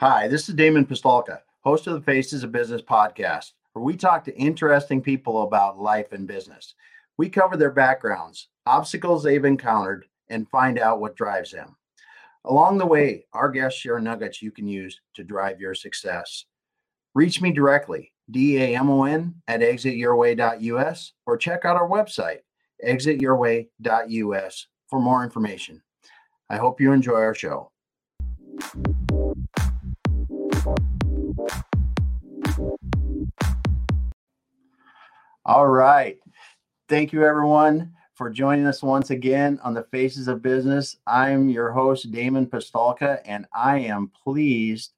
Hi, this is Damon Pistolka, host of the Faces of Business podcast, where we talk to interesting people about life and business. We cover their backgrounds, obstacles they've encountered, and find out what drives them. Along the way, our guests share nuggets you can use to drive your success. Reach me directly, D-A-M-O-N at exityourway.us, or check out our website, exityourway.us, for more information. I hope you enjoy our show. All right. Thank you, everyone, for joining us once again on the Faces of Business. I'm your host, Damon Pistolka, and I am pleased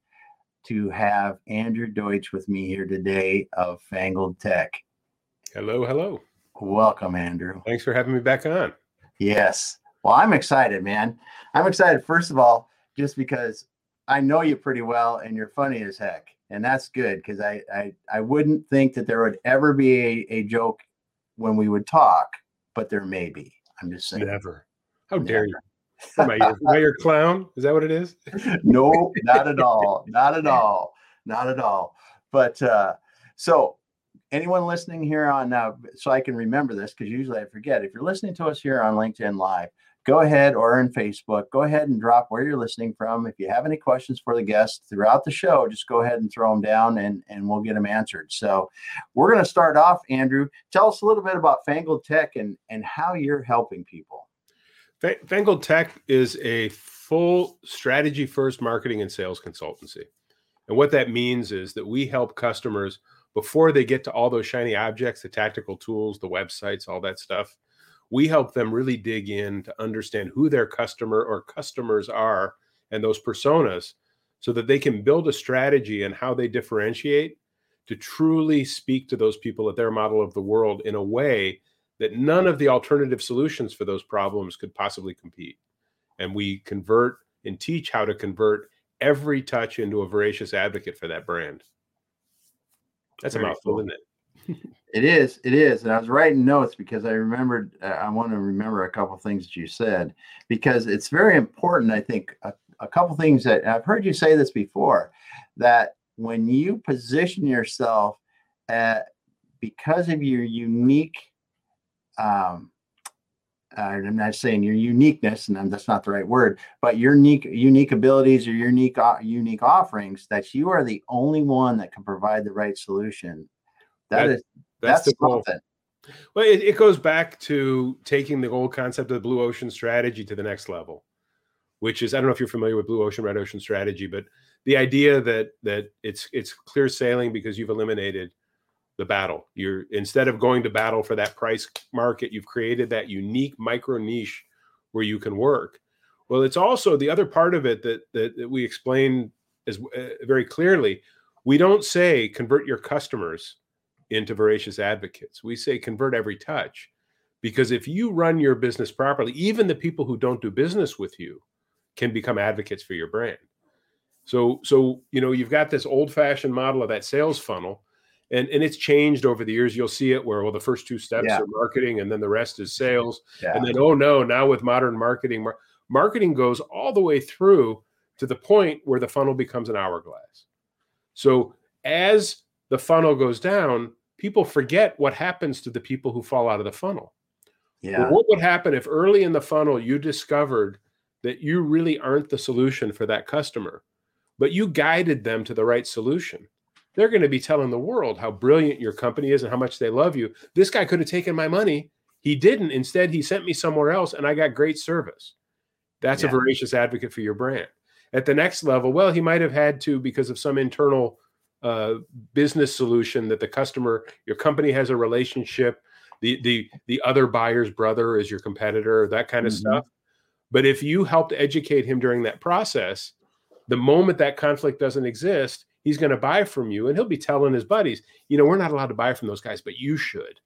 to have Andrew Deutsch with me here today of Fangled Tech. Hello, hello. Welcome, Andrew. Thanks for having me back on. Yes. Well, I'm excited, man. I'm excited, first of all, just because I know you pretty well and you're funny as heck and that's good because I, I I wouldn't think that there would ever be a, a joke when we would talk, but there may be. I'm just saying. Never. How Never. dare you? Am I, your, am I your clown? Is that what it is? no, not at all. Not at all. Not at all. But uh, so anyone listening here on uh, so I can remember this because usually I forget. If you're listening to us here on LinkedIn Live, go ahead or in Facebook, go ahead and drop where you're listening from. If you have any questions for the guests throughout the show, just go ahead and throw them down and, and we'll get them answered. So we're going to start off, Andrew. Tell us a little bit about Fangled Tech and, and how you're helping people. Fangled Tech is a full strategy first marketing and sales consultancy. And what that means is that we help customers before they get to all those shiny objects, the tactical tools, the websites, all that stuff we help them really dig in to understand who their customer or customers are and those personas so that they can build a strategy and how they differentiate to truly speak to those people at their model of the world in a way that none of the alternative solutions for those problems could possibly compete. And we convert and teach how to convert every touch into a voracious advocate for that brand. That's Very a mouthful, cool. isn't it? It is. It is. And I was writing notes because I remembered, uh, I want to remember a couple things that you said because it's very important. I think a, a couple things that I've heard you say this before that when you position yourself at, because of your unique, um, I'm not saying your uniqueness, and that's not the right word, but your unique unique abilities or unique uh, unique offerings, that you are the only one that can provide the right solution that, that is that's, that's the goal. Something. Well, it, it goes back to taking the whole concept of the blue ocean strategy to the next level, which is I don't know if you're familiar with blue ocean, red ocean strategy, but the idea that that it's it's clear sailing because you've eliminated the battle. You're instead of going to battle for that price market, you've created that unique micro niche where you can work. Well, it's also the other part of it that that, that we explain as uh, very clearly. We don't say convert your customers into voracious advocates. We say convert every touch because if you run your business properly, even the people who don't do business with you can become advocates for your brand. So, so you know, you've got this old-fashioned model of that sales funnel, and and it's changed over the years. You'll see it where well, the first two steps yeah. are marketing, and then the rest is sales, yeah. and then oh no, now with modern marketing, mar- marketing goes all the way through to the point where the funnel becomes an hourglass. So as the funnel goes down, people forget what happens to the people who fall out of the funnel. Yeah. Well, what would happen if early in the funnel you discovered that you really aren't the solution for that customer, but you guided them to the right solution? They're going to be telling the world how brilliant your company is and how much they love you. This guy could have taken my money. He didn't. Instead, he sent me somewhere else and I got great service. That's yeah. a voracious advocate for your brand. At the next level, well, he might have had to because of some internal uh, business solution that the customer, your company has a relationship. The the the other buyer's brother is your competitor, that kind of mm-hmm. stuff. But if you helped educate him during that process, the moment that conflict doesn't exist, he's going to buy from you, and he'll be telling his buddies, you know, we're not allowed to buy from those guys, but you should.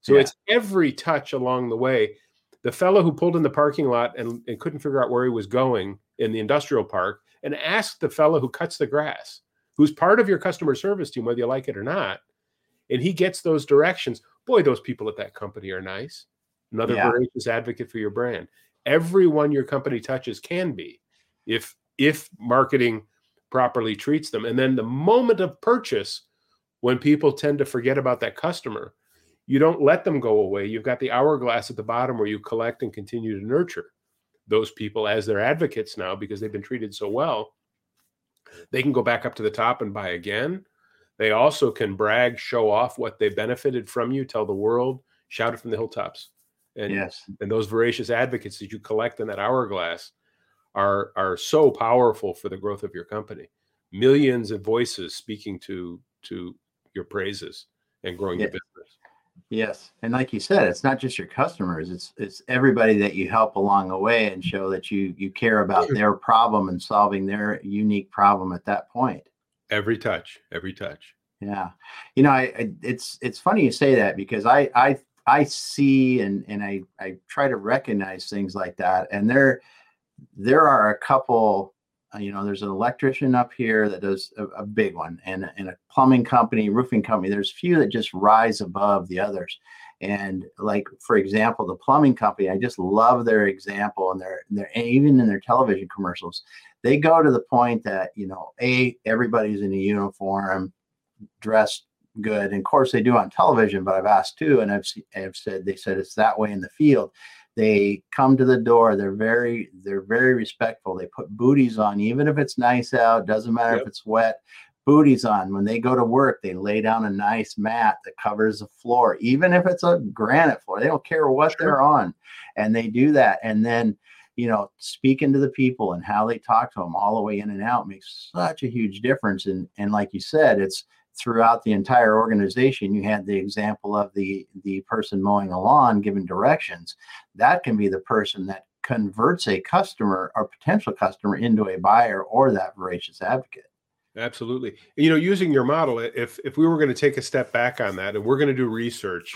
So yeah. it's every touch along the way. The fellow who pulled in the parking lot and, and couldn't figure out where he was going in the industrial park and asked the fellow who cuts the grass, who's part of your customer service team, whether you like it or not, and he gets those directions. Boy, those people at that company are nice. Another yeah. voracious advocate for your brand. Everyone your company touches can be, if if marketing properly treats them. And then the moment of purchase, when people tend to forget about that customer, you don't let them go away. You've got the hourglass at the bottom where you collect and continue to nurture those people as their advocates now because they've been treated so well. They can go back up to the top and buy again. They also can brag, show off what they benefited from you, tell the world, shout it from the hilltops. And yes, and those voracious advocates that you collect in that hourglass are are so powerful for the growth of your company. Millions of voices speaking to to your praises and growing yeah. your business. Yes, and like you said, it's not just your customers; it's it's everybody that you help along the way and show that you you care about their problem and solving their unique problem at that point. Every touch, every touch. Yeah, you know, I, I it's it's funny you say that because I I I see and and I I try to recognize things like that, and there there are a couple Uh, you know, there's an electrician up here that does a, a big one, and, and a plumbing company, roofing company. There's few that just rise above the others. And like for example, the plumbing company, I just love their example and their their even in their television commercials, they go to the point that you know, a everybody's in a uniform, dressed good. And of course, they do on television, but I've asked too, and I've I've said they said it's that way in the field they come to the door they're very they're very respectful they put booties on even if it's nice out doesn't matter yep. if it's wet booties on when they go to work they lay down a nice mat that covers the floor even if it's a granite floor they don't care what sure. they're on and they do that and then you know speaking to the people and how they talk to them all the way in and out makes such a huge difference and and like you said it's throughout the entire organization you had the example of the the person mowing a lawn giving directions that can be the person that converts a customer or potential customer into a buyer or that voracious advocate. Absolutely. You know using your model if if we were going to take a step back on that and we're going to do research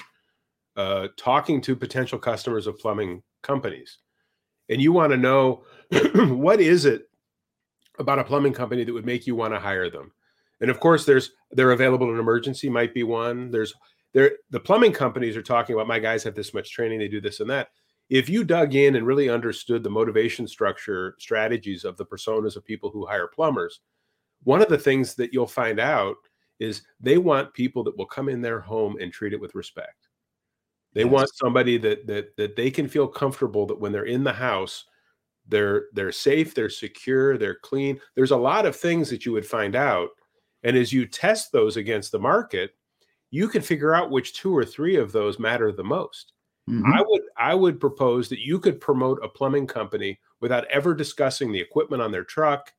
uh, talking to potential customers of plumbing companies and you want to know what is it about a plumbing company that would make you want to hire them and of course, there's they're available in emergency might be one. There's there the plumbing companies are talking about my guys have this much training, they do this and that. If you dug in and really understood the motivation structure strategies of the personas of people who hire plumbers, one of the things that you'll find out is they want people that will come in their home and treat it with respect. They yes. want somebody that that that they can feel comfortable that when they're in the house, they're they're safe, they're secure, they're clean. There's a lot of things that you would find out and as you test those against the market, you can figure out which two or three of those matter the most. Mm-hmm. I would I would propose that you could promote a plumbing company without ever discussing the equipment on their truck,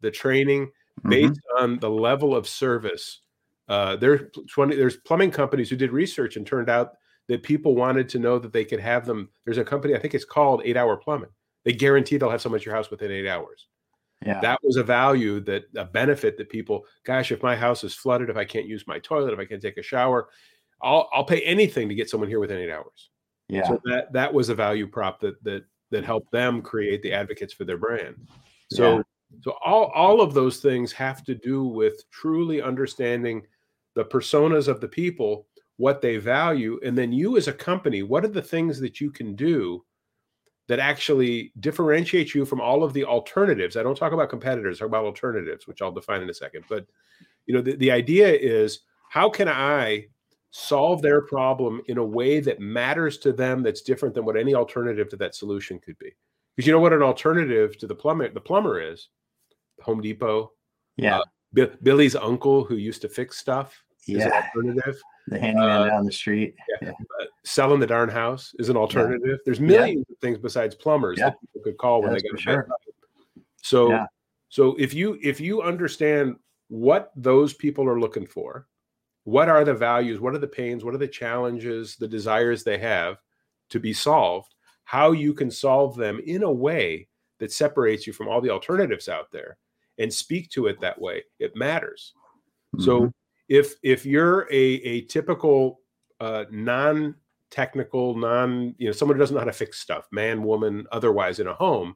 the training, mm-hmm. based on the level of service. Uh, there, 20, there's plumbing companies who did research and turned out that people wanted to know that they could have them. There's a company I think it's called Eight Hour Plumbing. They guarantee they'll have someone at your house within eight hours. Yeah. That was a value that a benefit that people, gosh, if my house is flooded, if I can't use my toilet, if I can't take a shower, I'll I'll pay anything to get someone here within eight hours. Yeah. So that that was a value prop that that that helped them create the advocates for their brand. So yeah. so all all of those things have to do with truly understanding the personas of the people, what they value, and then you as a company, what are the things that you can do that actually differentiates you from all of the alternatives. I don't talk about competitors, I talk about alternatives, which I'll define in a second. But you know, the, the idea is how can I solve their problem in a way that matters to them that's different than what any alternative to that solution could be? Because you know what an alternative to the plumber the plumber is? Home Depot. Yeah. Uh, B- Billy's uncle who used to fix stuff yeah. alternative. The handyman uh, down the street. Yeah. yeah. Selling the darn house is an alternative. There's millions of things besides plumbers that people could call when they get sure. So, so if you if you understand what those people are looking for, what are the values, what are the pains, what are the challenges, the desires they have to be solved, how you can solve them in a way that separates you from all the alternatives out there and speak to it that way, it matters. Mm-hmm. So if if you're a a typical uh, non technical non you know someone who doesn't know how to fix stuff man woman otherwise in a home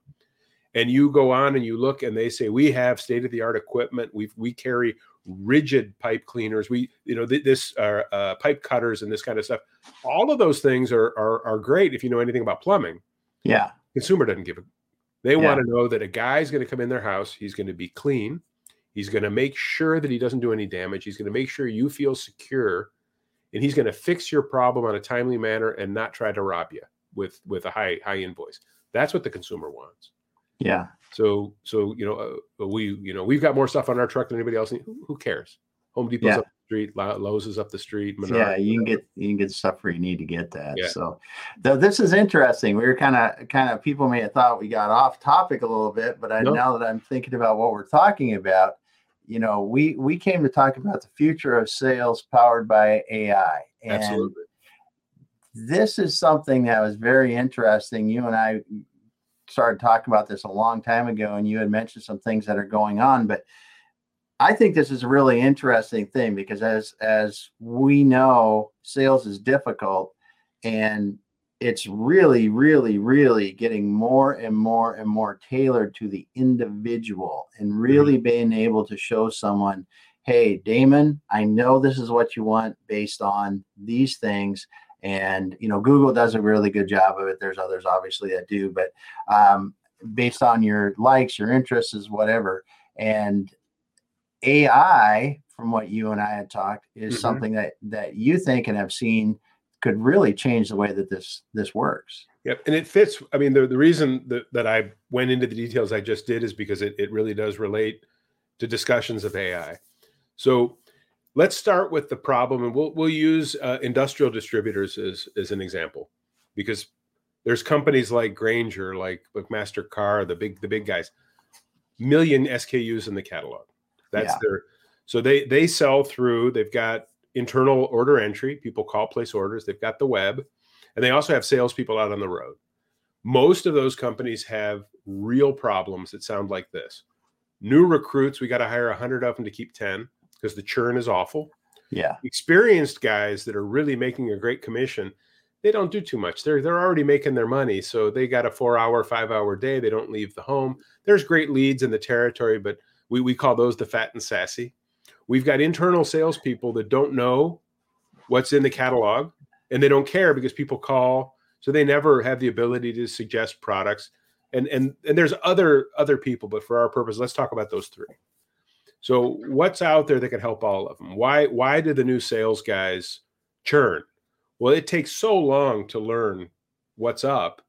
and you go on and you look and they say we have state of the art equipment. We we carry RIDGID pipe cleaners. We you know th- this uh, uh, pipe cutters and this kind of stuff. All of those things are, are are great if you know anything about plumbing. Yeah. Consumer doesn't give a they yeah. want to know that a guy's going to come in their house he's going to be clean He's going to make sure that he doesn't do any damage. He's going to make sure you feel secure, and he's going to fix your problem on a timely manner and not try to rob you with with a high high invoice. That's what the consumer wants. Yeah. So so you know uh, we you know we've got more stuff on our truck than anybody else. Who, who cares? Home Depot's Yeah. up the street, Lo- Lowe's is up the street. yeah, Menards, you can get you can get stuff where you need to get that. Yeah. So, though this is interesting. We were kind of kind of people may have thought we got off topic a little bit, but I No. now that I'm thinking about what we're talking about, you know, we we came to talk about the future of sales powered by AI. And Absolutely. this is something that was very interesting. You and I started talking about this a long time ago, and you had mentioned some things that are going on. But I think this is a really interesting thing because as as we know, sales is difficult, and it's really, really, really getting more and more and more tailored to the individual, and really being able to show someone, "Hey, Damon, I know this is what you want based on these things." and you know google does a really good job of it. There's others obviously that do but um, based on your likes your interests is whatever. And ai from what you and i had talked is Mhm. something that that you think and have seen could really change the way that this this works Yep. And it fits. I mean, the, the reason that, that I went into the details I just did is because it, it really does relate to discussions of AI. So let's start with the problem, and we'll, we'll use uh, industrial distributors as, as an example, because there's companies like Grainger, like McMaster-Carr, the big the big guys, million SKUs in the catalog. That's Yeah. their so they they sell through. They've got internal order entry. People call place orders. They've got the web, and they also have salespeople out on the road. Most of those companies have real problems that sound like this. New recruits, we got to hire 100 of them to keep 10 because the churn is awful. yeah Experienced guys that are really making a great commission, they don't do too much. They're they're already making their money, so they got a 4-hour, 5-hour day. They don't leave the home. There's great leads in the territory, but we we call those the fat and sassy. We've got internal salespeople that don't know what's in the catalog and they don't care because people call so they never have the ability to suggest products. And and and there's other other people but for our purpose let's talk about those three. So what's out there that can help all of them? Why why do the new sales guys churn? Well it takes so long to learn what's up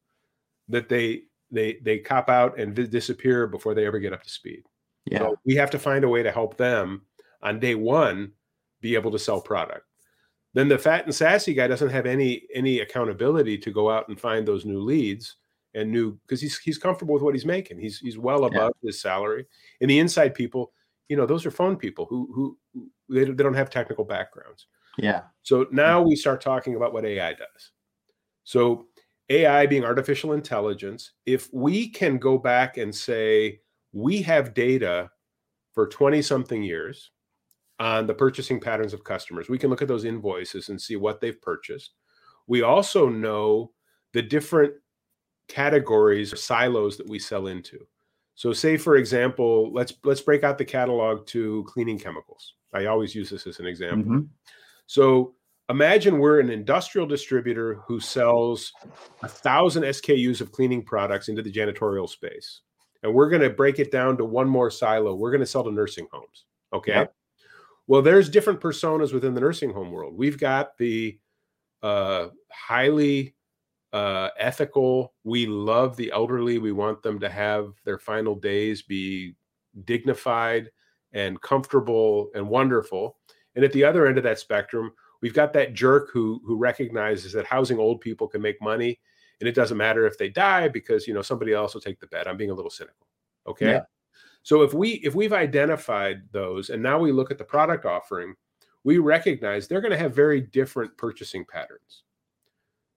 that they they they cop out and di- disappear before they ever get up to speed yeah so we have to find a way to help them on day one be able to sell product. Then the fat and sassy guy doesn't have any any accountability to go out and find those new leads and new because he's he's comfortable with what he's making. He's he's well above his salary. And the inside people, you know, those are phone people who who who- they, they don't have technical backgrounds. yeah So now we start talking about what AI does. So AI being artificial intelligence, if we can go back and say we have data for 20 something years on the purchasing patterns of customers, we can look at those invoices and see what they've purchased. We also know the different categories or silos that we sell into. So say for example, let's let's break out the catalog to cleaning chemicals. I always use this as an example. Mhm. So imagine we're an industrial distributor who sells a thousand SKUs of cleaning products into the janitorial space. And we're going to break it down to one more silo. We're going to sell to nursing homes. Okay. Yep. Well, there's different personas within the nursing home world. We've got the uh, highly uh, ethical. We love the elderly. We want them to have their final days be dignified and comfortable and wonderful. And at the other end of that spectrum, we've got that jerk who who recognizes that housing old people can make money, and it doesn't matter if they die because you know somebody else will take the bet. I'm being a little cynical. Okay. Yeah. So if we if we've identified those and now we look at the product offering, we recognize they're going to have very different purchasing patterns.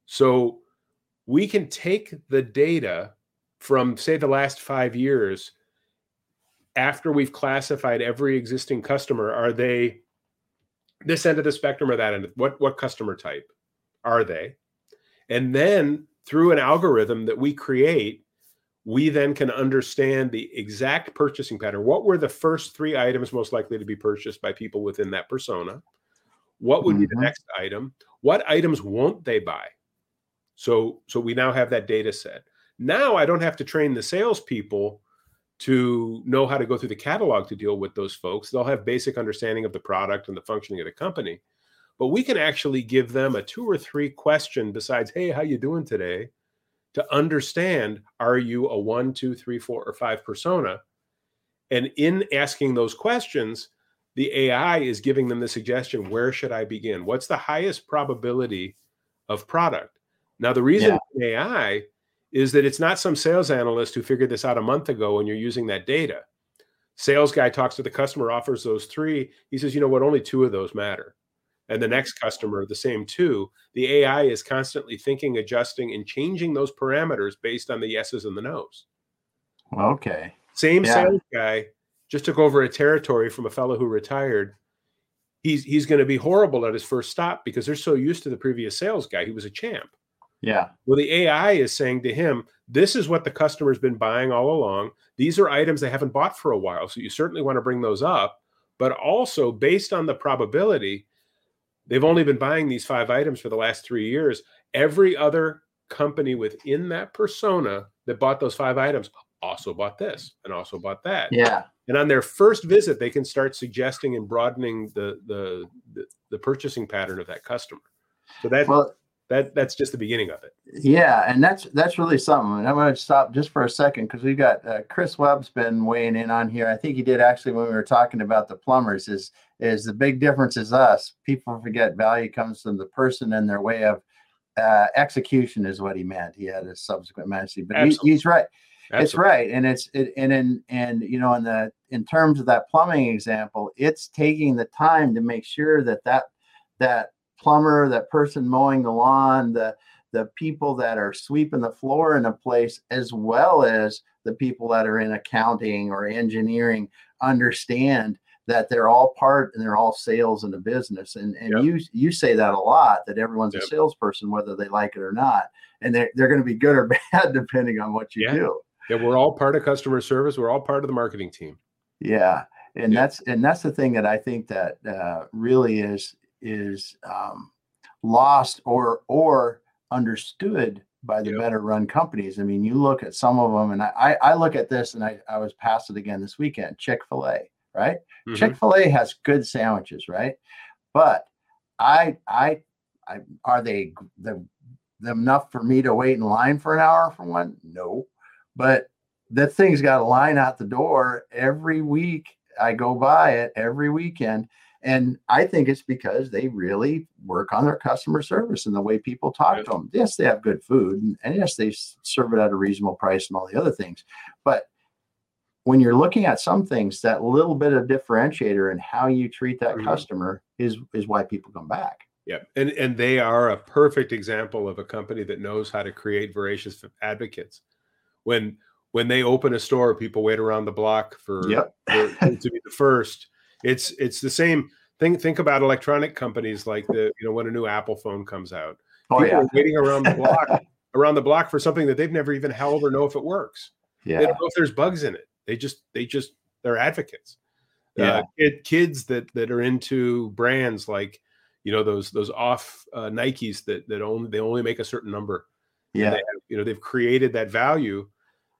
So we can take the data from say the last 5 years after we've classified every existing customer are they this end of the spectrum or that end what what customer type are they and then through an algorithm that we create we then can understand the exact purchasing pattern what were the first three items most likely to be purchased by people within that persona what would be the Mhm. next item what items won't they buy so so we now have that data set now i don't have to train the salespeople to know how to go through the catalog to deal with those folks. They'll have basic understanding of the product and the functioning of the company. But we can actually give them a two or three question besides, hey, how you doing today? To understand, are you a one, two, three, four, or five persona? And in asking those questions, the AI is giving them the suggestion where should I begin? What's the highest probability of product? Now, the reason yeah. AI is that it's not some sales analyst who figured this out a month ago and you're using that data. Sales guy talks to the customer, offers those three. He says, you know what, only two of those matter. And the next customer, the same two. The AI is constantly thinking, adjusting, and changing those parameters based on the yeses and the nos. Okay. Same yeah. sales guy just took over a territory from a fellow who retired. He's he's going to be horrible at his first stop because they're so used to the previous sales guy. He was a champ. Yeah. Well, the AI is saying to him, this is what the customer's been buying all along. These are items they haven't bought for a while. So you certainly want to bring those up. But also, based on the probability, they've only been buying these five items for the last three years. Every other company within that persona that bought those five items also bought this and also bought that. Yeah. And on their first visit, they can start suggesting and broadening the the the, the purchasing pattern of that customer. So that well, that that's just the beginning of it. Yeah, and that's that's really something. And I'm going to stop just for a second because we've got uh, Chris Webb's been weighing in on here. I think he did actually when we were talking about the plumbers. Is is the big difference is us. People forget value comes from the person and their way of uh, execution is what he meant. He had a subsequent message, but he, he's right. Absolutely. It's right, and it's it, and in and you know in the in terms of that plumbing example, it's taking the time to make sure that that that plumber, that person mowing the lawn, the the people that are sweeping the floor in a place, as well as the people that are in accounting or engineering, understand that they're all part and they're all sales in the business. And and yep. you you say that a lot that everyone's yep. a salesperson, whether they like it or not. And they're, they're going to be good or bad depending on what you yeah. do. Yeah, we're all part of customer service. We're all part of the marketing team. Yeah, and yeah. that's and that's the thing that I think that uh, really is is um, lost or or understood by the yep. better run companies. I mean, you look at some of them, and I I look at this, and I I was past it again this weekend. Chick Fil A, right? Mm-hmm. Chick Fil A has good sandwiches, right? But I I I are they the enough for me to wait in line for an hour for one? No, but that thing's got a line out the door every week. I go by it every weekend and I think it's because they really work on their customer service and the way people talk to them. Yes, they have good food, and, and yes, they serve it at a reasonable price and all the other things. But when you're looking at some things, that little bit of differentiator in how you treat that mm-hmm. customer is is why people come back. Yeah, and and they are a perfect example of a company that knows how to create voracious advocates. When when they open a store, people wait around the block for, yep. for to be the first it's it's the same thing. Think about electronic companies like the you know when a new Apple phone comes out. Oh, People yeah. are waiting around the block around the block for something that they've never even held or know if it works. Yeah. They don't know if there's bugs in it. They just they just they're advocates. Uh, yeah. Uh, kid, kids that that are into brands like you know those those off uh, Nikes that that only they only make a certain number. Yeah. Have, you know they've created that value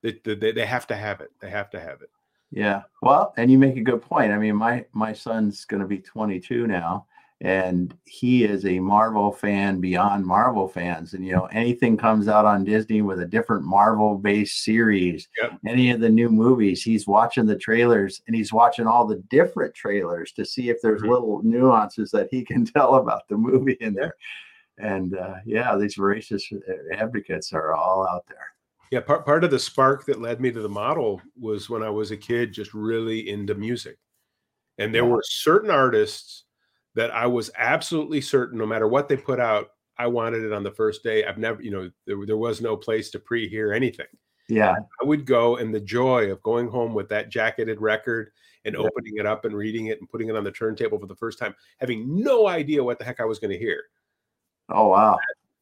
that, that they, they have to have it. They have to have it. Yeah. Well, and you make a good point. I mean, my my son's going to be 22 now and he is a Marvel fan beyond Marvel fans. And you know, anything comes out on Disney with a different Marvel based series, yep. any of the new movies, he's watching the trailers and he's watching all the different trailers to see if there's mm-hmm. little nuances that he can tell about the movie in there. And uh, yeah, these voracious advocates are all out there. Yeah, part part of the spark that led me to the model was when I was a kid, just really into music, and there yeah. were certain artists that I was absolutely certain, no matter what they put out, I wanted it on the first day. I've never, you know, there, there was no place to pre-hear anything. Yeah, I would go, and the joy of going home with that jacketed record and yeah. opening it up and reading it and putting it on the turntable for the first time, having no idea what the heck I was going to hear. Oh wow,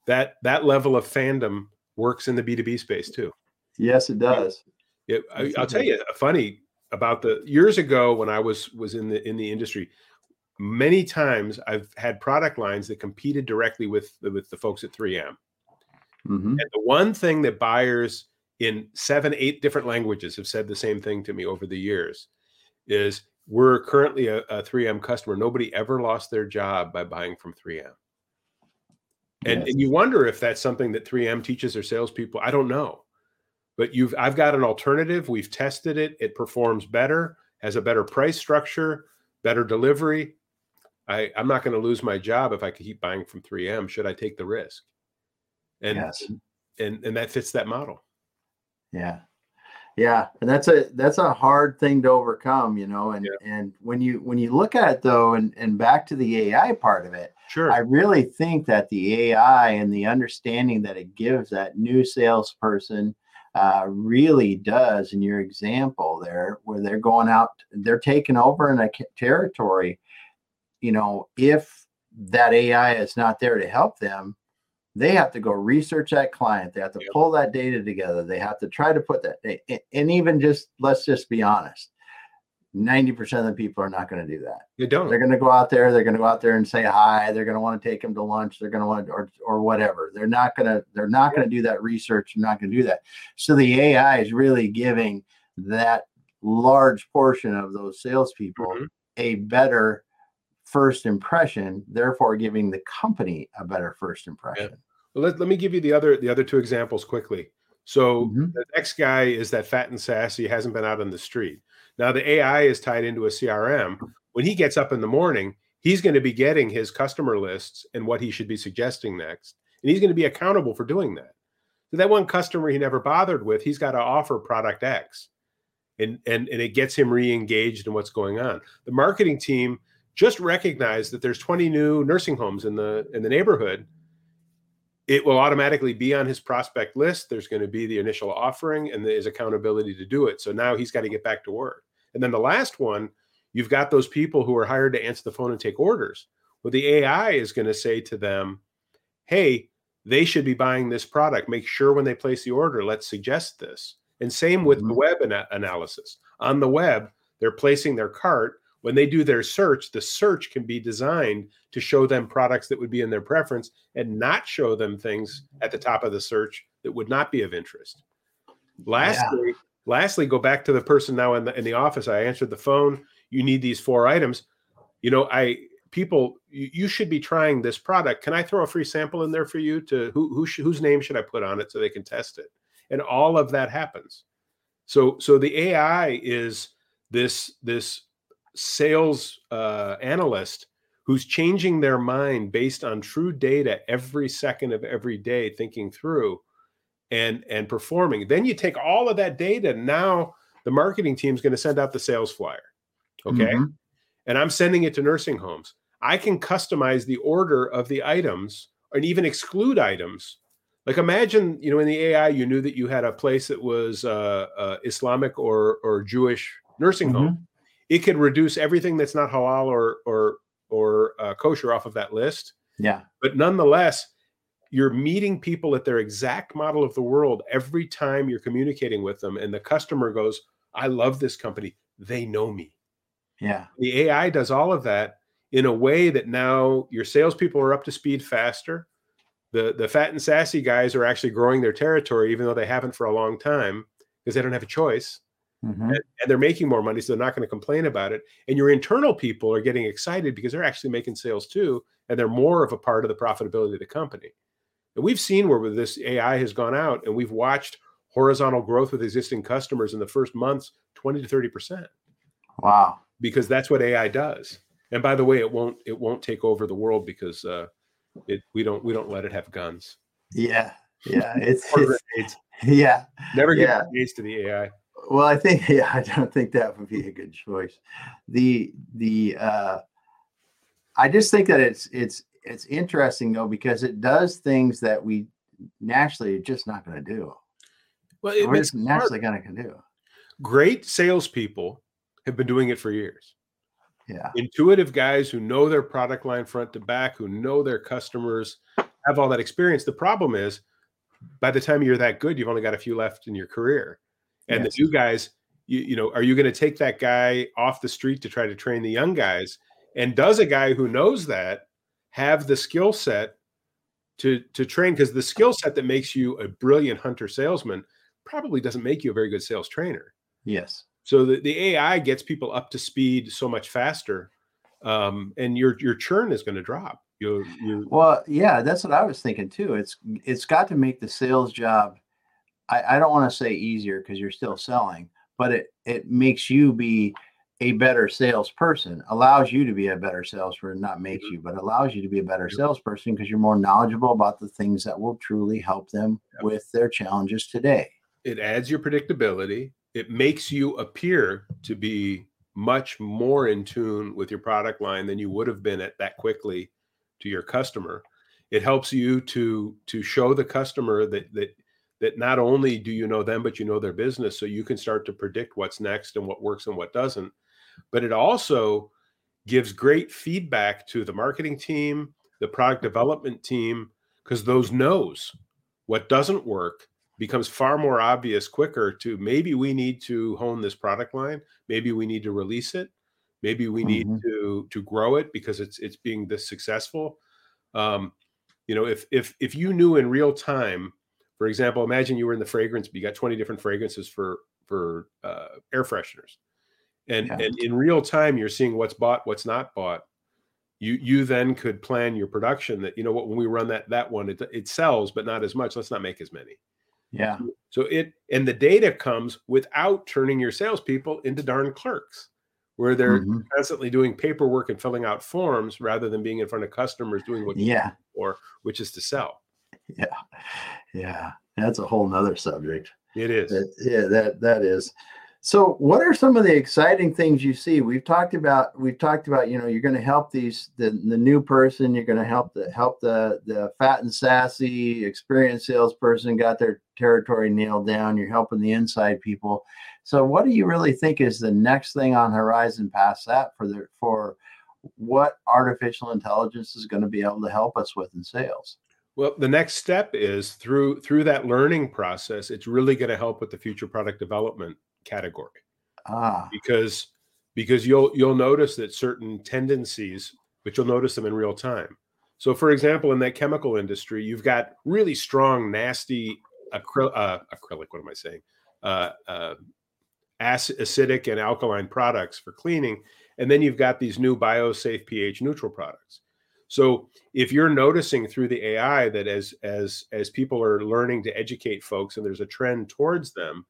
that that level of fandom works in the B2B space too. Yes, it does. Yeah, I, will tell you a funny about the years ago when I was was in the in the industry. Many times I've had product lines that competed directly with with the folks at 3M. Mm-hmm. And the one thing that buyers in seven, eight different languages have said the same thing to me over the years is we're currently a, a 3M customer. Nobody ever lost their job by buying from 3M. And, yes. and you wonder if that's something that 3M teaches their salespeople. I don't know, but you've I've got an alternative. We've tested it. It performs better, has a better price structure, better delivery. I, I'm not going to lose my job if I could keep buying from 3M. Should I take the risk? And yes. and and that fits that model. Yeah yeah and that's a that's a hard thing to overcome you know and yeah. and when you when you look at it though and and back to the ai part of it sure i really think that the ai and the understanding that it gives that new salesperson uh, really does in your example there where they're going out they're taking over in a territory you know if that ai is not there to help them they have to go research that client they have to yep. pull that data together they have to try to put that and even just let's just be honest 90% of the people are not going to do that. You don't. They're going to go out there they're going to go out there and say hi they're going to want to take them to lunch they're going to want or, or whatever. They're not going to they're not going to do that research they're not going to do that. So the ai is really giving that large portion of those salespeople mm-hmm. a better first impression, therefore giving the company a better first impression. Yeah. Well, let, let me give you the other the other two examples quickly. So mm-hmm. the next guy is that fat and sassy hasn't been out on the street. Now the AI is tied into a CRM. When he gets up in the morning, he's going to be getting his customer lists and what he should be suggesting next, and he's going to be accountable for doing that. So that one customer he never bothered with, he's got to offer product X, and and and it gets him re-engaged in what's going on. The marketing team just recognize that there's 20 new nursing homes in the in the neighborhood it will automatically be on his prospect list. There's going to be the initial offering and there's accountability to do it. So now he's got to get back to work. And then the last one you've got those people who are hired to answer the phone and take orders. Well the ai is going to say to them hey they should be buying this product. Make sure when they place the order let's suggest this. And same with mm-hmm. the web ana- analysis. On the web they're placing their cart when they do their search, the search can be designed to show them products that would be in their preference and not show them things at the top of the search that would not be of interest. Lastly, yeah. lastly, go back to the person now in the in the office. I answered the phone. You need these four items. You know, I people you, you should be trying this product. Can I throw a free sample in there for you to who who sh- whose name should I put on it so they can test it? And all of that happens. So so the AI is this this sales uh, analyst who's changing their mind based on true data every second of every day thinking through and and performing. Then you take all of that data now the marketing team is going to send out the sales flyer okay? Mm-hmm. and i'm sending it to nursing homes. I can customize the order of the items and even exclude items. Like imagine you know in the ai you knew that you had a place that was uh, uh, islamic or or jewish nursing mm-hmm. home it could reduce everything that's not halal or or or uh, kosher off of that list. Yeah. But nonetheless, you're meeting people at their exact model of the world every time you're communicating with them, and the customer goes, "I love this company. They know me." Yeah. The AI does all of that in a way that now your salespeople are up to speed faster. The the fat and sassy guys are actually growing their territory, even though they haven't for a long time, because they don't have a choice. Mm-hmm. And, and, they're making more money, so they're not going to complain about it. And your internal people are getting excited because they're actually making sales too, and they're more of a part of the profitability of the company. And we've seen where this AI has gone out, and we've watched horizontal growth with existing customers in the first months, twenty to thirty percent. Wow! Because that's what AI does. And by the way, it won't it won't take over the world because uh, it we don't we don't let it have guns. Yeah, yeah, it's, it's yeah. Never give yeah. to the AI. Well, I think yeah, I don't think that would be a good choice. The the uh, I just think that it's it's it's interesting though because it does things that we naturally are just not going to do. Well, it makes naturally going to do. Great salespeople have been doing it for years. Yeah, intuitive guys who know their product line front to back, who know their customers, have all that experience. The problem is, by the time you're that good, you've only got a few left in your career and yes. the new guys, you, you know, are you going to take that guy off the street to try to train the young guys? And does a guy who knows that have the skill set to to train? Because the skill set that makes you a brilliant hunter salesman probably doesn't make you a very good sales trainer. Yes. So the, the AI gets people up to speed so much faster, um, and your your churn is going to drop. You, you well, yeah, that's what I was thinking too. It's it's got to make the sales job. I, I don't want to say easier because you're still selling, but it it makes you be a better salesperson, allows you to be a better salesperson, not makes mm-hmm. you, but allows you to be a better salesperson because you're more knowledgeable about the things that will truly help them yep. with their challenges today. It adds your predictability. It makes you appear to be much more in tune with your product line than you would have been at that quickly to your customer. It helps you to to show the customer that that that not only do you know them but you know their business so you can start to predict what's next and what works and what doesn't but it also gives great feedback to the marketing team, the product development team, because those knows what doesn't work becomes far more obvious quicker to maybe we need to hone this product line, maybe we need to release it, maybe we need mm-hmm. to to grow it because it's it's being this successful. Um, you know, if if if you knew in real time, for example, imagine you were in the fragrance, you got 20 different fragrances for for uh, air fresheners. And yeah. and in real time you're seeing what's bought what's not bought. You you then could plan your production that you know what when we run that that one it, it sells but not as much. Let's not make as many. Yeah. So it and the data comes without turning your salespeople into darn clerks where they're mm-hmm. constantly doing paperwork and filling out forms rather than being in front of customers doing what yeah. or which is to sell yeah yeah that's a whole nother subject it is that, yeah that that is so, what are some of the exciting things you see? We've talked about we've talked about you know you're going to help these the, the new person. You're going to help the help the the fat and sassy experienced salesperson got their territory nailed down. You're helping the inside people. So, what do you really think is the next thing on horizon past that for the for what artificial intelligence is going to be able to help us with in sales? Well, the next step is through through that learning process. It's really going to help with the future product development category. Ah. Because because you'll you'll notice that certain tendencies, but you'll notice them in real time. So, for example, in that chemical industry, you've got really strong, nasty acryl- uh, acrylic. What am I saying? Uh, uh, acid, acidic and alkaline products for cleaning, and then you've got these new biosafe pH neutral products. So, if you're noticing through the AI that as as as people are learning to educate folks, and there's a trend towards them,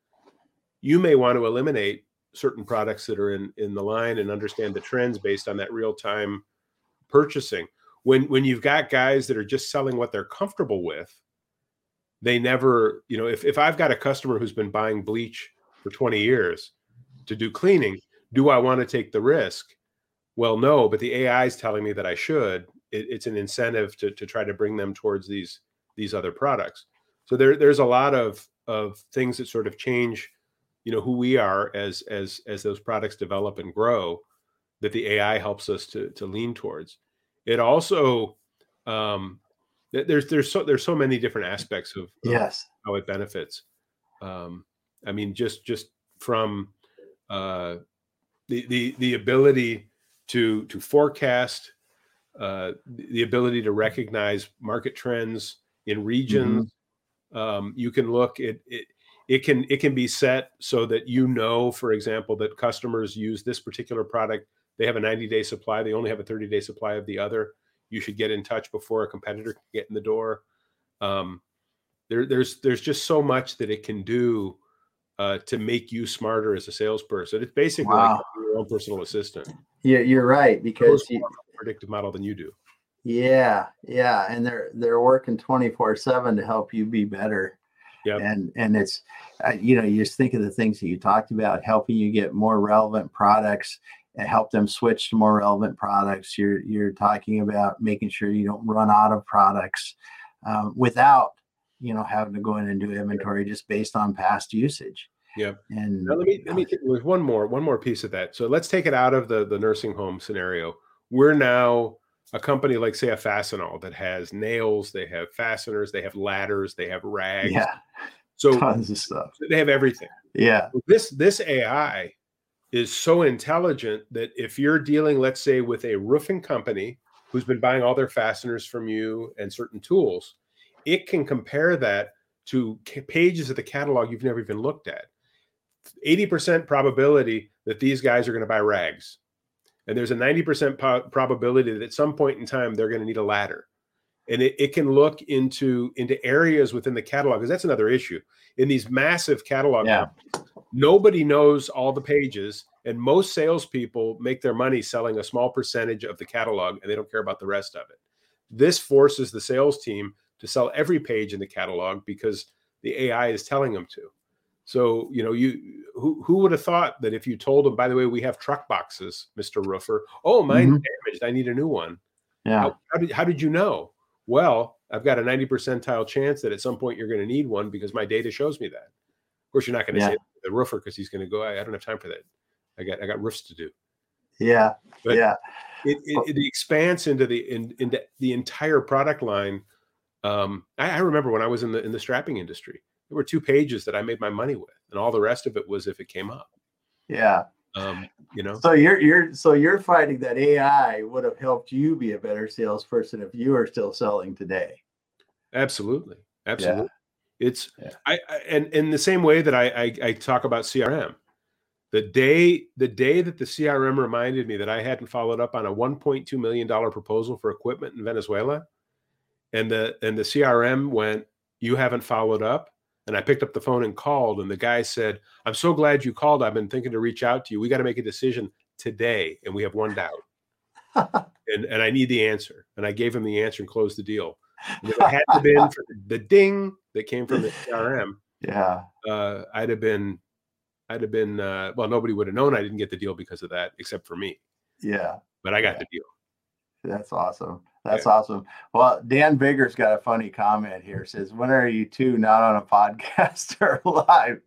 you may want to eliminate certain products that are in in the line and understand the trends based on that real time purchasing. When when you've got guys that are just selling what they're comfortable with they never you know if, if i've got a customer who's been buying bleach for 20 years to do cleaning do i want to take the risk? Well no but the ai is telling me that i should it, it's an incentive to, to try to bring them towards these these other products. So there, there's a lot of of things that sort of change you know who we are as as as those products develop and grow that the ai helps us to to lean towards. It also um there's there's so there's so many different aspects of, of yes. how it benefits. Um i mean just just from uh the the the ability to to forecast uh the ability to recognize market trends in regions. Mm-hmm. um you can look at it it can it can be set so that you know for example that customers use this particular product they have a 90 day supply they only have a 30 day supply of the other. You should get in touch before a competitor can get in the door. Um, there, there's there's just so much that it can do uh, to make you smarter as a salesperson. It's basically wow. like your own personal assistant. Yeah you're right because you, predictive model than you do yeah yeah and they're they're working 24 7 to help you be better Yeah, And and it's uh, you know you just think of the things that you talked about helping you get more relevant products and help them switch to more relevant products. You're you're talking about making sure you don't run out of products um, without you know having to go in and do inventory just based on past usage. Yep. And now let me let me there's one more one more piece of that. So let's take it out of the the nursing home scenario. We're now a company like say a Fastenal that has nails, they have fasteners, they have ladders, they have rags. Yeah. So tons of stuff. They have everything. Yeah. This this AI is so intelligent that if you're dealing, let's say, with a roofing company who's been buying all their fasteners from you and certain tools, it can compare that to pages of the catalog you've never even looked at. 80% probability that these guys are going to buy rags. And there's a 90% po- probability that at some point in time they're going to need a ladder. And it, it can look into into areas within the catalog because that's another issue. In these massive catalog, yeah. nobody knows all the pages, and most salespeople make their money selling a small percentage of the catalog, and they don't care about the rest of it. This forces the sales team to sell every page in the catalog because the AI is telling them to. So, you know, you who who would have thought that if you told them, by the way, we have truck boxes, Mr. Roofer. Oh, mine's mm-hmm. damaged. I need a new one. Yeah. How, how, did how did you know? Well, I've got a 90 percentile chance that at some point you're going to need one because my data shows me that. Of course, you're not going to yeah. say the roofer because he's going to go, I, I, don't have time for that. I got I got roofs to do. Yeah. But yeah. It, it, it expands into the in, into the entire product line. Um, I, I remember when I was in the in the strapping industry there were two pages that I made my money with, and all the rest of it was if it came up. Yeah. Um, you know. So you're you're so you're finding that AI would have helped you be a better salesperson if you were still selling today. Absolutely, absolutely. Yeah. It's yeah. I, I, and in the same way that I, I I talk about CRM. The day the day that the CRM reminded me that I hadn't followed up on a 1.2 million dollar proposal for equipment in Venezuela, and the and the CRM went, you haven't followed up and I picked up the phone and called, and the guy said, I'm so glad you called. I've been thinking to reach out to you. We got to make a decision today, and we have one doubt. and, and I need the answer. And I gave him the answer and closed the deal. And if it had to been for the ding that came from the CRM, yeah, uh, I'd have been, I'd have been, uh, well, nobody would have known I didn't get the deal because of that, except for me. Yeah. But I got yeah. the deal. That's awesome. That's yeah. awesome. Well, Dan Bigger's got a funny comment here. Says, "When are you two not on a podcast or live?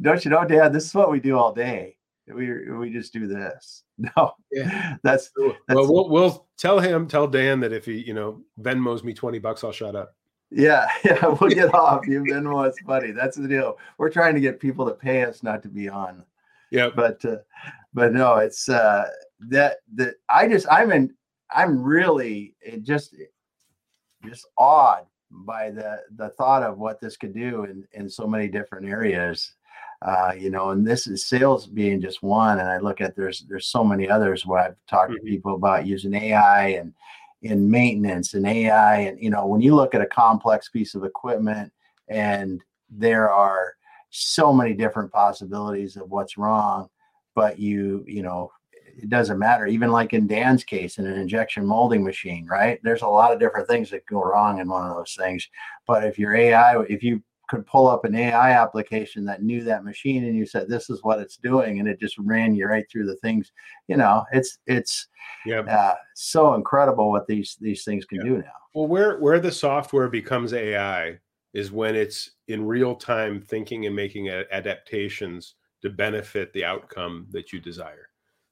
Don't you know, Dan? This is what we do all day. We we just do this. No, yeah. that's, that's well, we'll we'll tell him, tell Dan that if he you know Venmos me twenty bucks, I'll shut up. Yeah, yeah, we'll get off. You Venmo it's funny. That's the deal. We're trying to get people to pay us not to be on. Yeah, but uh, but no, it's uh that that I just I'm in I'm really just just awed by the the thought of what this could do in in so many different areas. Uh, you know, and this is sales being just one. And I look at there's there's so many others where I've talked mm-hmm. to people about using AI and in maintenance and AI. And you know, when you look at a complex piece of equipment and there are so many different possibilities of what's wrong, but you, you know, it doesn't matter. Even like in Dan's case, in an injection molding machine, right? There's a lot of different things that go wrong in one of those things. But if your AI, if you could pull up an AI application that knew that machine and you said this is what it's doing and it just ran you right through the things, you know, it's it's yeah uh, so incredible what these these things can yeah. do now. Well, where where the software becomes AI is when it's in real time thinking and making adaptations to benefit the outcome that you desire.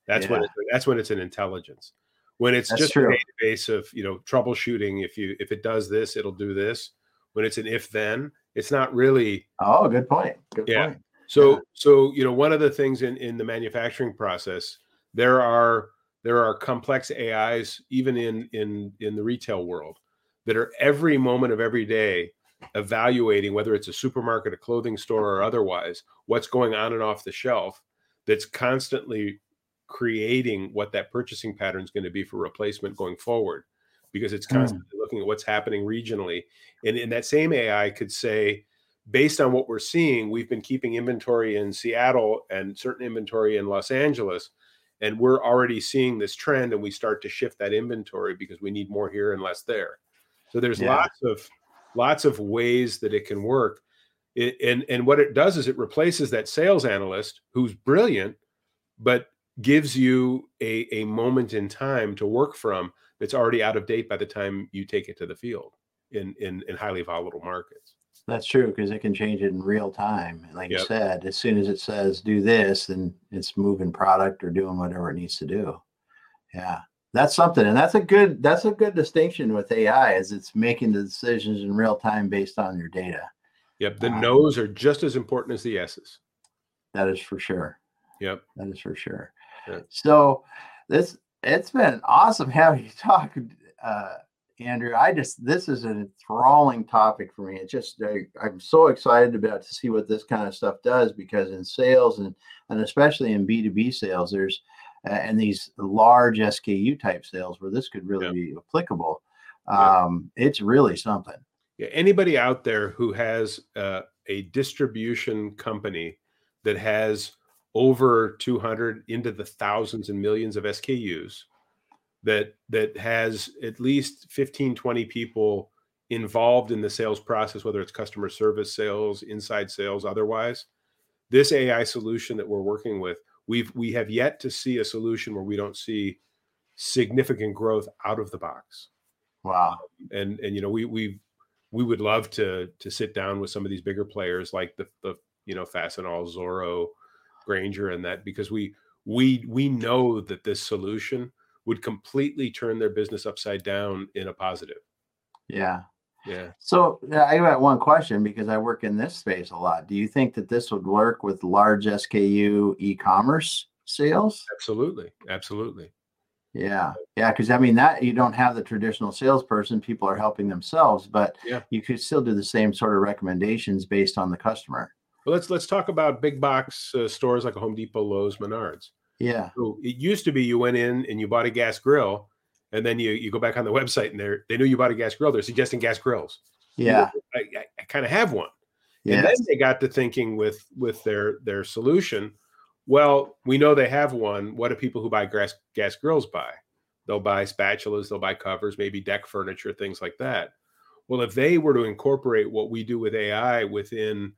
That's yeah. when it's, that's when it's an intelligence. When it's that's just true. a database of you know troubleshooting, if you if it does this, it'll do this. When it's an if then, it's not really. Oh, good point. Good yeah. Point. So yeah. so you know one of the things in in the manufacturing process, there are there are complex AIs even in in in the retail world that are every moment of every day evaluating whether it's a supermarket, a clothing store, or otherwise, what's going on and off the shelf. That's constantly creating what that purchasing pattern is going to be for replacement going forward because it's hmm. constantly mm. looking at what's happening regionally. And, and that same AI could say, based on what we're seeing, we've been keeping inventory in Seattle and certain inventory in Los Angeles. And we're already seeing this trend, and we start to shift that inventory because we need more here and less there. So there's yeah. lots of lots of ways that it can work. It, and and what it does is it replaces that sales analyst who's brilliant, but gives you a, a moment in time to work from that's already out of date by the time you take it to the field in in, in highly volatile markets. That's true because it can change it in real time. Like yep. you said, as soon as it says do this, then it's moving product or doing whatever it needs to do. Yeah. That's something. And that's a good that's a good distinction with AI is it's making the decisions in real time based on your data. Yep. The um, no's are just as important as the S's. That is for sure. Yep. That is for sure. So this it's been awesome having you talk. Uh, Andrew. I just this is an enthralling topic for me. It's just I, I'm so excited about to see what this kind of stuff does because in sales and and especially in B2B sales, there's uh, and these large SKU type sales where this could really yeah. be applicable. Um, yeah. It's really something. Yeah, anybody out there who has uh, a distribution company that has over 200 into the thousands and millions of SKUs that that has at least 15 20 people involved in the sales process whether it's customer service sales inside sales otherwise. This ai solution that we're working with we've we have yet to see a solution where we don't see significant growth out of the box. Wow. And and you know we we we would love to to sit down with some of these bigger players like the the you know Fastenal, Zoro, Grainger, and that because we we we know that this solution would completely turn their business upside down in a positive. Yeah. Yeah. So I got one question because I work in this space a lot. Do you think that this would work with large SKU e-commerce sales? Absolutely. Absolutely. Yeah. Yeah. Because I mean, that you don't have the traditional salesperson, people are helping themselves, but yeah. you could still do the same sort of recommendations based on the customer. Well, let's let's talk about big box uh, stores like a Home Depot, Lowe's, Menards. Yeah. So it used to be you went in and you bought a gas grill, and then you you go back on the website and they they knew you bought a gas grill. They're suggesting gas grills. Yeah. I, I, I kind of have one. Yes. And then they got to thinking with with their their solution. Well, we know they have one. What do people who buy gas gas grills buy? They'll buy spatulas, they'll buy covers, maybe deck furniture, things like that. Well, if they were to incorporate what we do with AI within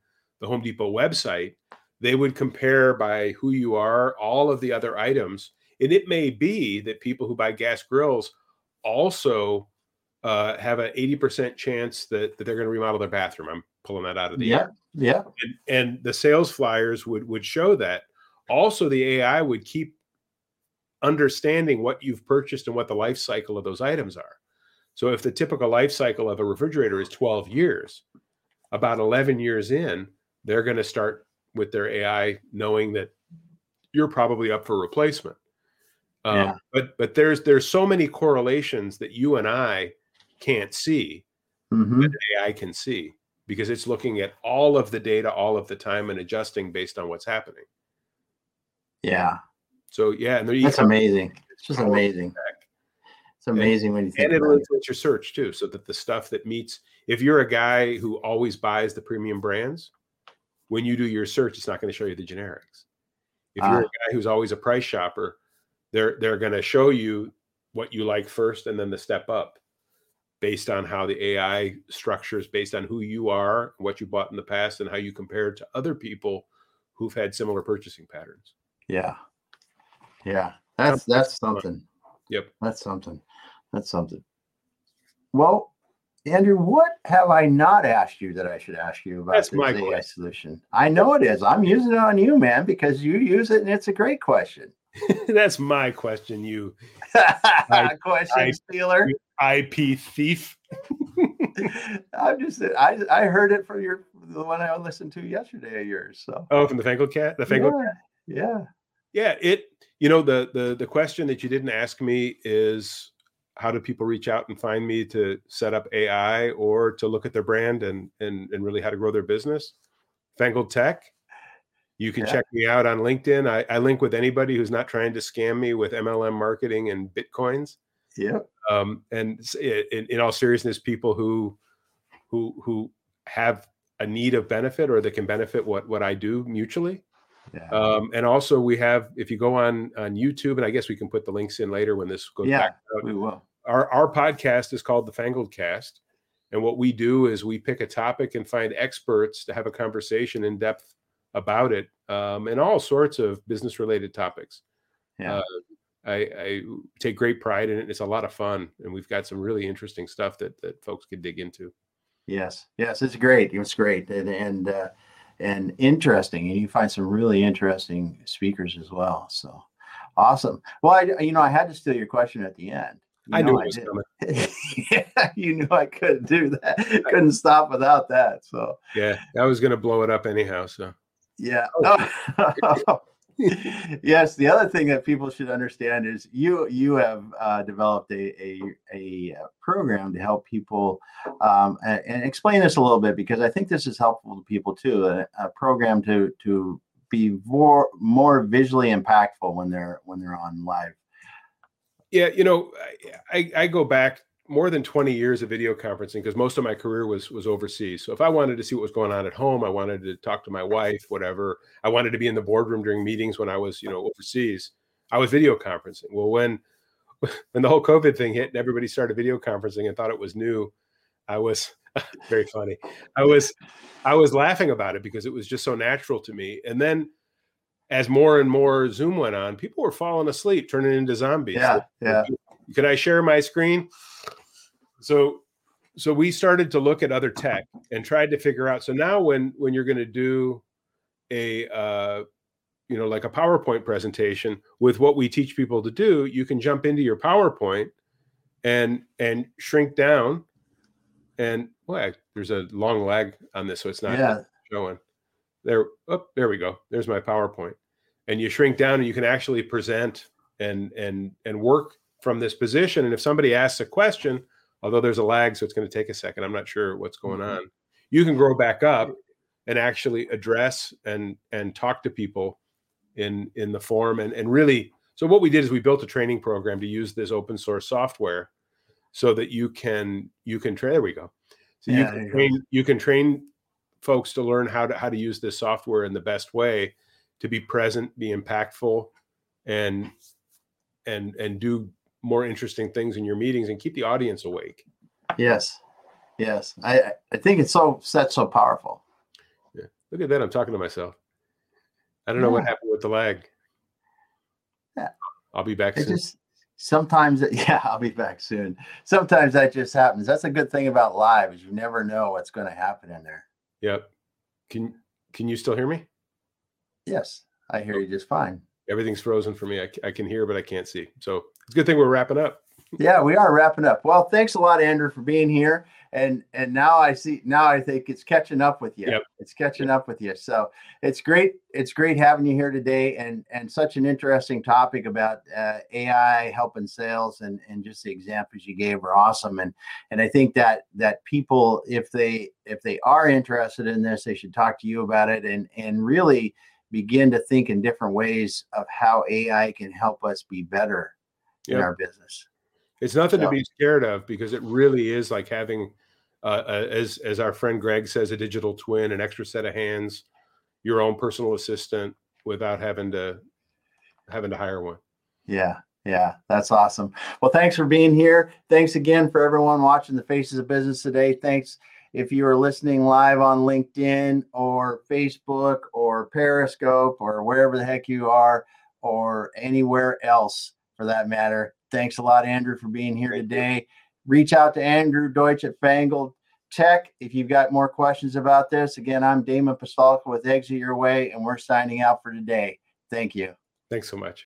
the Home Depot website, they would compare by who you are, all of the other items. And it may be that people who buy gas grills also uh, have an 80% chance that, that they're going to remodel their bathroom. I'm pulling that out of the yeah, air. Yeah. And, and the sales flyers would would show that. Also, the AI would keep understanding what you've purchased and what the life cycle of those items are. So if the typical life cycle of a refrigerator is 12 years, about 11 years in, they're going to start with their AI knowing that you're probably up for replacement. Um, yeah. But but there's there's so many correlations that you and I can't see mm-hmm. that AI can see because it's looking at all of the data all of the time and adjusting based on what's happening. Yeah. So yeah, and that's amazing. It's just amazing. It's amazing and, when you think. And it'll influence your search too, so that the stuff that meets. If you're a guy who always buys the premium brands, when you do your search, it's not going to show you the generics. If you're uh, a guy who's always a price shopper, they're they're going to show you what you like first and then the step up based on how the AI structures, based on who you are, what you bought in the past, and how you compare to other people who've had similar purchasing patterns. Yeah. Yeah. That's that's something. Yep. That's something. That's something. Well, Andrew, what have I not asked you that I should ask you about That's this my AI question. solution? I know it is. I'm using it on you, man, because you use it and it's a great question. That's my question, you question I, stealer. IP thief. I'm just I I heard it from your the one I listened to yesterday of yours. So Oh, from the Fangled Cast? The Fangled yeah, Cast? Yeah. Yeah, it you know the the the question that you didn't ask me is how do people reach out and find me to set up AI or to look at their brand and and and really how to grow their business? Fangled Tech. You can yeah. check me out on LinkedIn. I, I, link with anybody who's not trying to scam me with MLM marketing and bitcoins. Yeah. Um, and in, in all seriousness, people who who who have a need of benefit or that can benefit what what I do mutually. Yeah. Um, and also we have, if you go on on YouTube, and I guess we can put the links in later when this goes yeah, back. Out, we will. Our our podcast is called the Fangled Cast, and what we do is we pick a topic and find experts to have a conversation in depth about it, um, and all sorts of business related topics. Yeah. Uh, I, I, take great pride in it. It's a lot of fun, and we've got some really interesting stuff that that folks could dig into. Yes, yes, it's great. It's great, and and uh, and interesting. And you find some really interesting speakers as well. So awesome. Well, I, you know, I had to steal your question at the end. You I knew I it yeah, you knew I couldn't do that. Couldn't stop without that. So yeah, I was going to blow it up anyhow. So yeah. Oh, yes, the other thing that people should understand is you you have uh, developed a, a, a uh, program to help people um, and, explain this a little bit because I think this is helpful to people too. A, a, program to to be more more visually impactful when they're when they're on live. Yeah, you know, I, I go back more than 20 years of video conferencing because most of my career was was overseas. So if I wanted to see what was going on at home, I wanted to talk to my wife, whatever. I wanted to be in the boardroom during meetings when I was, you know, overseas. I was video conferencing. Well, when when the whole COVID thing hit and everybody started video conferencing and thought it was new, I was very funny. I was I was laughing about it because it was just so natural to me. And then as more and more Zoom went on, people were falling asleep, turning into zombies. Yeah, yeah. Can I share my screen? So so we started to look at other tech and tried to figure out. So now when when you're going to do a uh, you know like a PowerPoint presentation with what we teach people to do, you can jump into your PowerPoint and and shrink down. And well, there's a long lag on this, so it's not yeah. showing. There, oh, there we go. There's my PowerPoint, and you shrink down, and you can actually present and and and work from this position. And if somebody asks a question, although there's a lag, so it's going to take a second, I'm not sure what's going mm-hmm. on. You can grow back up and actually address and and talk to people in in the form and and really. So what we did is we built a training program to use this open source software so that you can you can train. There we go. So yeah, you can train you can train folks to learn how to how to use this software in the best way to be present, be impactful, and and and do more interesting things in your meetings and keep the audience awake. Yes. Yes. I, I think it's so that's so powerful. Yeah. Look at that. I'm talking to myself. I don't know what happened with the lag. Yeah. I'll be back it soon. Just, sometimes yeah, I'll be back soon. Sometimes that just happens. That's a good thing about live is you never know what's going to happen in there. Yep. Can can you still hear me? Yes, I hear oh. you just fine everything's frozen for me. I, I can hear, but I can't see. So it's a good thing we're wrapping up. Yeah, we are wrapping up. Well, thanks a lot, Andrew, for being here. And and now I see now I think it's catching up with you. Yep. It's catching up with you. So it's great. It's great having you here today, and and such an interesting topic about uh, AI helping sales, and and just the examples you gave are awesome. And and I think that that people, if they if they are interested in this, they should talk to you about it, and and really begin to think in different ways of how AI can help us be better yep. in our business. It's nothing so. to be scared of because it really is like having, uh, uh, as as our friend Greg says, a digital twin, an extra set of hands, your own personal assistant without having to having to hire one. Yeah, yeah, that's awesome. Well, thanks for being here. Thanks again for everyone watching the Faces of Business today. Thanks if you are listening live on LinkedIn or Facebook or Periscope or wherever the heck you are, or anywhere else for that matter. Thanks a lot, Andrew, for being here today. Reach out to Andrew Deutsch at Fangled Tech if you've got more questions about this. Again, I'm Damon Pistulka with Exit Your Way, and we're signing out for today. Thank you. Thanks so much.